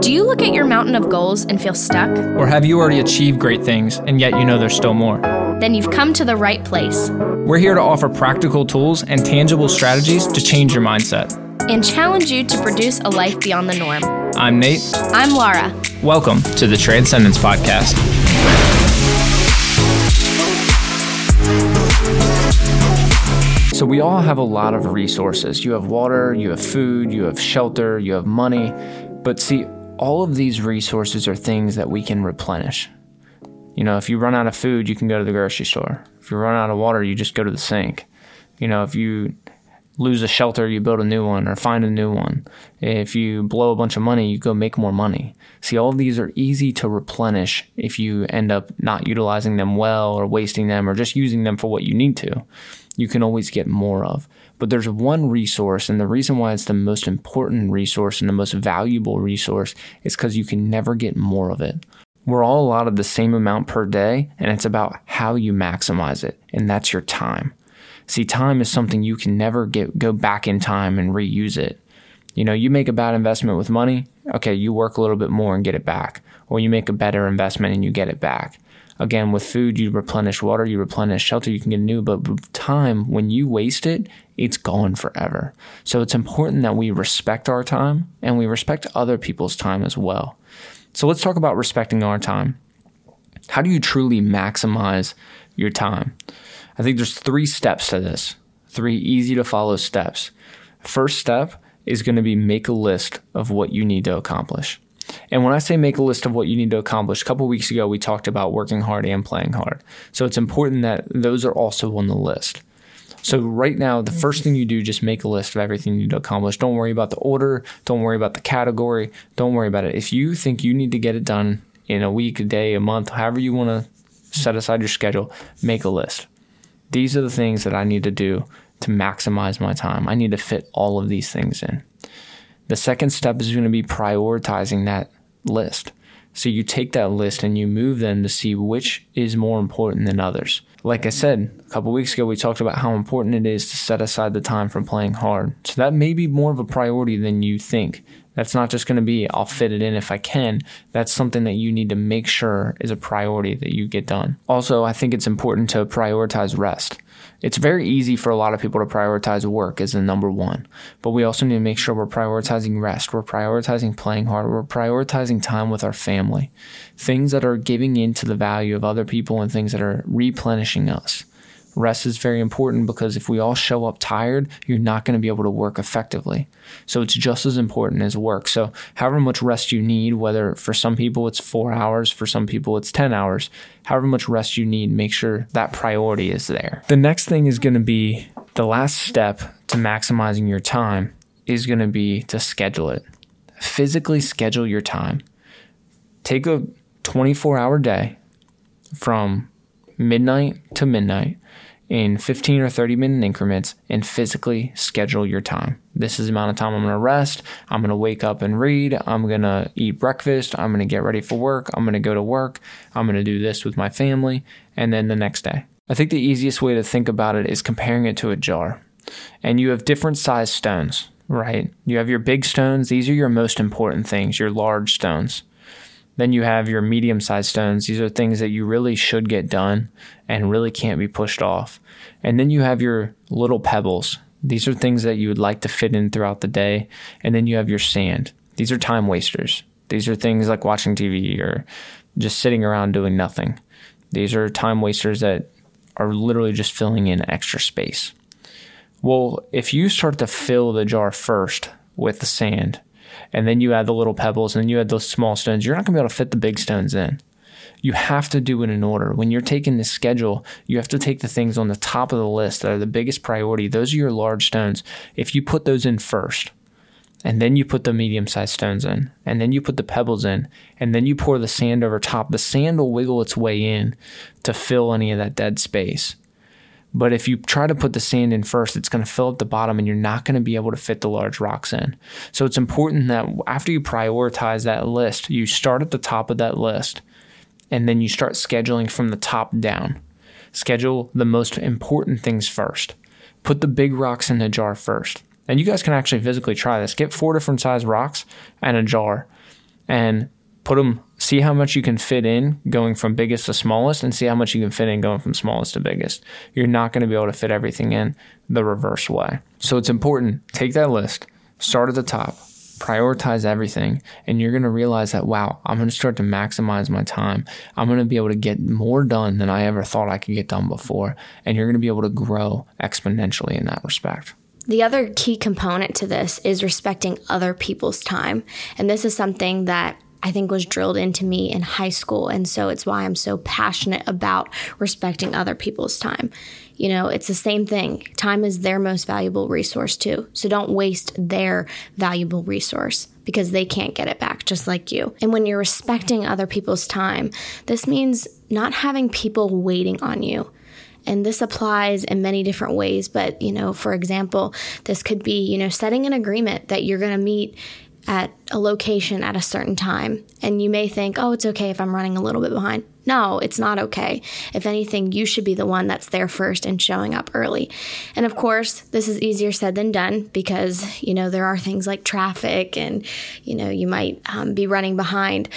Do you look at your mountain of goals and feel stuck? Or have you already achieved great things and yet you know there's still more? Then you've come to the right place. We're here to offer practical tools and tangible strategies to change your mindset and challenge you to produce a life beyond the norm. I'm Nate. I'm Laura. Welcome to the Transcendence Podcast. So, we all have a lot of resources. You have water, you have food, you have shelter, you have money. But see, all of these resources are things that we can replenish. You know, if you run out of food, you can go to the grocery store. If you run out of water, you just go to the sink. You know, if you lose a shelter, you build a new one or find a new one. If you blow a bunch of money, you go make more money. See, all of these are easy to replenish if you end up not utilizing them well or wasting them or just using them for what you need to you can always get more of. But there's one resource, and the reason why it's the most important resource and the most valuable resource is because you can never get more of it. We're all allotted the same amount per day, and it's about how you maximize it, and that's your time. See, time is something you can never get go back in time and reuse it. You know, you make a bad investment with money, okay, you work a little bit more and get it back. Or you make a better investment and you get it back. Again, with food, you replenish water, you replenish shelter, you can get new, but with time, when you waste it, it's gone forever. So it's important that we respect our time and we respect other people's time as well. So let's talk about respecting our time. How do you truly maximize your time? I think there's three steps to this, three easy to follow steps. First step is going to be make a list of what you need to accomplish. And when I say make a list of what you need to accomplish, a couple weeks ago we talked about working hard and playing hard. So it's important that those are also on the list. So right now, the first thing you do, just make a list of everything you need to accomplish. Don't worry about the order. Don't worry about the category. Don't worry about it. If you think you need to get it done in a week, a day, a month, however you want to set aside your schedule, make a list. These are the things that I need to do to maximize my time. I need to fit all of these things in. The second step is going to be prioritizing that list. So you take that list and you move them to see which is more important than others. Like I said a couple weeks ago, we talked about how important it is to set aside the time from playing hard. So that may be more of a priority than you think. That's not just going to be, I'll fit it in if I can. That's something that you need to make sure is a priority that you get done. Also, I think it's important to prioritize rest. It's very easy for a lot of people to prioritize work as the number one, but we also need to make sure we're prioritizing rest, we're prioritizing playing hard, we're prioritizing time with our family, things that are giving into the value of other people and things that are replenishing us. Rest is very important because if we all show up tired, you're not going to be able to work effectively. So it's just as important as work. So, however much rest you need, whether for some people it's four hours, for some people it's 10 hours, however much rest you need, make sure that priority is there. The next thing is going to be the last step to maximizing your time is going to be to schedule it. Physically schedule your time. Take a 24 hour day from midnight to midnight in 15 or 30 minute increments and physically schedule your time. This is the amount of time I'm to rest. I'm to wake up and read. I'm to eat breakfast. I'm to get ready for work. I'm to go to work. I'm to do this with my family. And then the next day. I think the easiest way to think about it is comparing it to a jar. And you have different sized stones, right? You have your big stones. These are your most important things, your large stones. Then you have your medium sized stones. These are things that you really should get done and really can't be pushed off. And then you have your little pebbles. These are things that you would like to fit in throughout the day. And then you have your sand. These are time wasters. These are things like watching TV or just sitting around doing nothing. These are time wasters that are literally just filling in extra space. Well, if you start to fill the jar first with the sand, and then you add the little pebbles, and then you add those small stones, you're not going to be able to fit the big stones in. You have to do it in order. When you're taking the schedule, you have to take the things on the top of the list that are the biggest priority. Those are your large stones. If you put those in first, and then you put the medium sized stones in, and then you put the pebbles in, and then you pour the sand over top, the sand will wiggle its way in to fill any of that dead space. But if you try to put the sand in first, it's going to fill up the bottom and you're not going to be able to fit the large rocks in. So it's important that after you prioritize that list, you start at the top of that list and then you start scheduling from the top down. Schedule the most important things first. Put the big rocks in the jar first. And you guys can actually physically try this. Get four different size rocks and a jar and put them see how much you can fit in going from biggest to smallest and see how much you can fit in going from smallest to biggest. You're not going to be able to fit everything in the reverse way. So it's important. Take that list, start at the top, prioritize everything, and you're going to realize that, wow, I'm going to start to maximize my time. I'm going to be able to get more done than I ever thought I could get done before. And you're going to be able to grow exponentially in that respect. The other key component to this is respecting other people's time. And this is something that I think was drilled into me in high school. And so it's why I'm so passionate about respecting other people's time. You know, it's the same thing. Time is their most valuable resource, too. So don't waste their valuable resource because they can't get it back, just like you. And when you're respecting other people's time, this means not having people waiting on you. And this applies in many different ways. But, you know, for example, this could be, you know, setting an agreement that you're going to meet at a location at a certain time. And you may think, oh, it's okay if I'm running a little bit behind. No, it's not okay. If anything, you should be the one that's there first and showing up early. And of course, this is easier said than done because, you know, there are things like traffic and, you know, you might um, be running behind.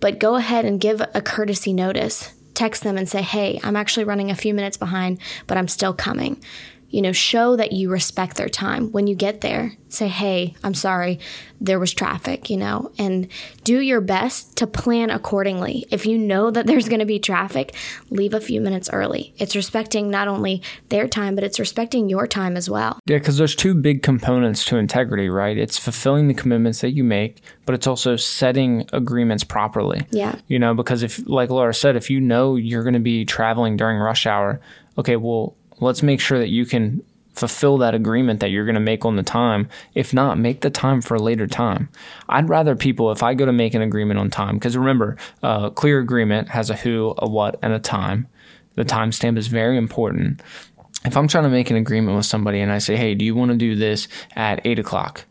But go ahead and give a courtesy notice. Text them and say, hey, I'm actually running a few minutes behind, but I'm still coming you know, show that you respect their time. When you get there, say, hey, I'm sorry, there was traffic, you know, and do your best to plan accordingly. If you know that there's going to be traffic, leave a few minutes early. It's respecting not only their time, but it's respecting your time as well. Yeah, because there's two big components to integrity, right? It's fulfilling the commitments that you make, but it's also setting agreements properly. Yeah. You know, because if, like Laura said, if you know you're going to be traveling during rush hour, okay, well, let's make sure that you can fulfill that agreement that you're going to make on the time. If not, make the time for a later time. I'd rather people, if I go to make an agreement on time, because remember, a clear agreement has a who, a what, and a time. The timestamp is very important. If I'm trying to make an agreement with somebody and I say, hey, do you want to do this at 8 o'clock?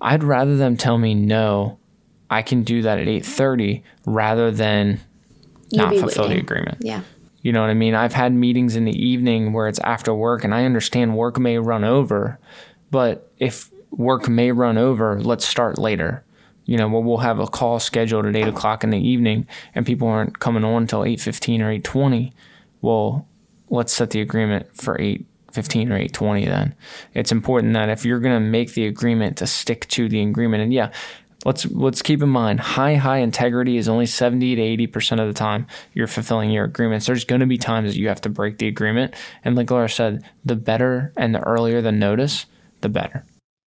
I'd rather them tell me no, I can do that at 8.30 rather than not fulfill waiting. the agreement. Yeah. You know what I mean? I've had meetings in the evening where it's after work, and I understand work may run over, but if work may run over, let's start later. You know, well, we'll have a call scheduled at eight o'clock in the evening, and people aren't coming on until eight fifteen or eight twenty. Well, let's set the agreement for eight 15 or 820 then it's important that if you're going to make the agreement to stick to the agreement and yeah let's let's keep in mind high high integrity is only 70 to 80 percent of the time you're fulfilling your agreements there's going to be times that you have to break the agreement and like laura said the better and the earlier the notice the better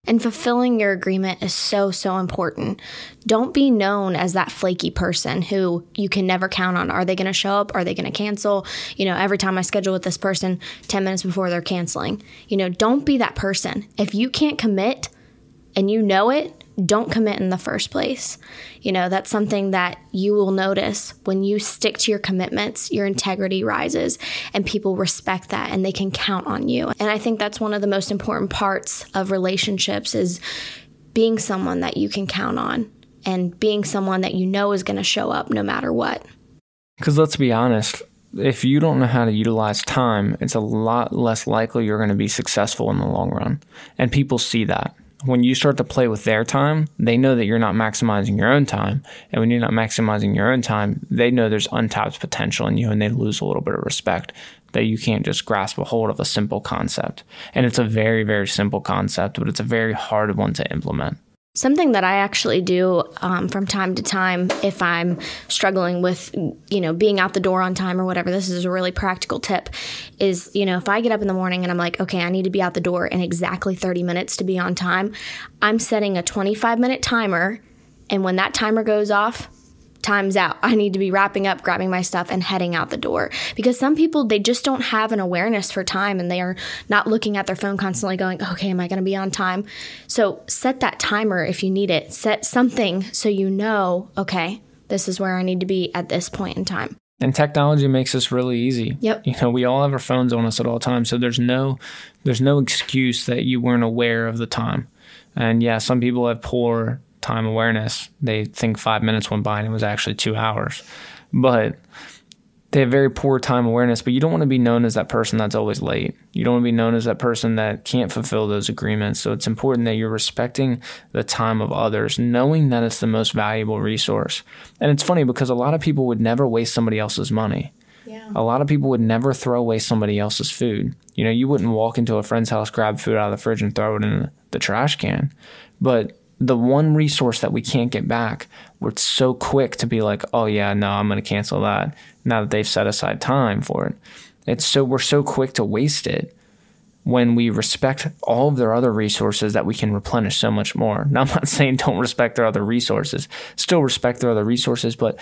and fulfilling your agreement is so, so important. Don't be known as that flaky person who you can never count on. Are they going to show up? Are they going to cancel? You know, every time I schedule with this person, 10 minutes before they're canceling. You know, don't be that person. If you can't commit and you know it, don't commit in the first place. You know, that's something that you will notice when you stick to your commitments, your integrity rises and people respect that and they can count on you. And I think that's one of the most important parts of relationships is being someone that you can count on and being someone that you know is going to show up no matter what. Cuz let's be honest, if you don't know how to utilize time, it's a lot less likely you're going to be successful in the long run. And people see that when you start to play with their time, they know that you're not maximizing your own time. And when you're not maximizing your own time, they know there's untapped potential in you and they lose a little bit of respect that you can't just grasp a hold of a simple concept. And it's a very, very simple concept, but it's a very hard one to implement. Something that I actually do um, from time to time if I'm struggling with, you know, being out the door on time or whatever, this is a really practical tip, is, you know, if I get up in the morning and I'm like, okay, I need to be out the door in exactly 30 minutes to be on time, I'm setting a 25 minute timer. And when that timer goes off, time's out. I need to be wrapping up, grabbing my stuff, and heading out the door. Because some people, they just don't have an awareness for time and they are not looking at their phone constantly going, okay, am I going to be on time? So set that timer if you need it. Set something so you know, okay, this is where I need to be at this point in time. And technology makes this really easy. Yep. You know, we all have our phones on us at all times, so there's no there's no excuse that you weren't aware of the time. And yeah, some people have poor time awareness. They think five minutes went by and it was actually two hours. But they have very poor time awareness, but you don't want to be known as that person that's always late. You don't want to be known as that person that can't fulfill those agreements. So it's important that you're respecting the time of others, knowing that it's the most valuable resource. And it's funny because a lot of people would never waste somebody else's money. Yeah. A lot of people would never throw away somebody else's food. You know, you wouldn't walk into a friend's house, grab food out of the fridge, and throw it in the trash can. But the one resource that we can't get back, we're so quick to be like, oh yeah, no, I'm going to cancel that. Now that they've set aside time for it, it's so we're so quick to waste it when we respect all of their other resources that we can replenish so much more. Now, I'm not saying don't respect their other resources, still respect their other resources, but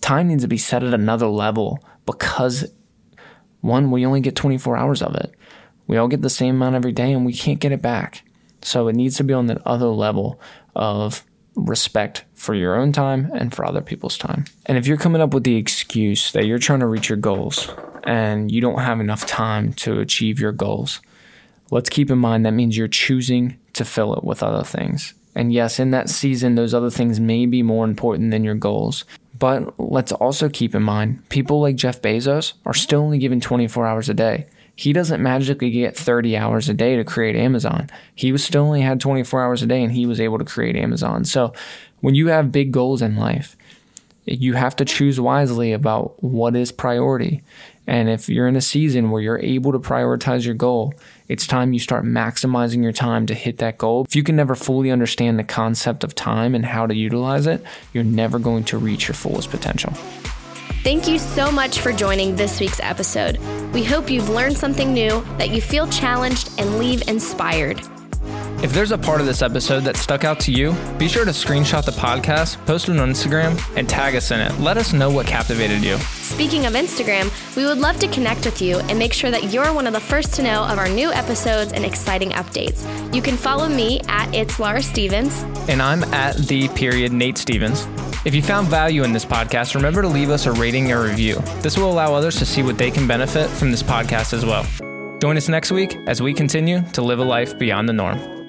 time needs to be set at another level because one, we only get 24 hours of it. We all get the same amount every day and we can't get it back. So it needs to be on that other level of respect for your own time and for other people's time. And if you're coming up with the excuse that you're trying to reach your goals and you don't have enough time to achieve your goals, let's keep in mind that means you're choosing to fill it with other things. And yes, in that season, those other things may be more important than your goals. But let's also keep in mind people like Jeff Bezos are still only given 24 hours a day. He doesn't magically get 30 hours a day to create Amazon. He was still only had 24 hours a day and he was able to create Amazon. So when you have big goals in life, you have to choose wisely about what is priority. And if you're in a season where you're able to prioritize your goal, it's time you start maximizing your time to hit that goal. If you can never fully understand the concept of time and how to utilize it, you're never going to reach your fullest potential. Thank you so much for joining this week's episode. We hope you've learned something new, that you feel challenged, and leave inspired. If there's a part of this episode that stuck out to you, be sure to screenshot the podcast, post it on Instagram, and tag us in it. Let us know what captivated you. Speaking of Instagram, we would love to connect with you and make sure that you're one of the first to know of our new episodes and exciting updates. You can follow me at It's Laura Stevens. And I'm at the period Nate Stevens. If you found value in this podcast, remember to leave us a rating or review. This will allow others to see what they can benefit from this podcast as well. Join us next week as we continue to live a life beyond the norm.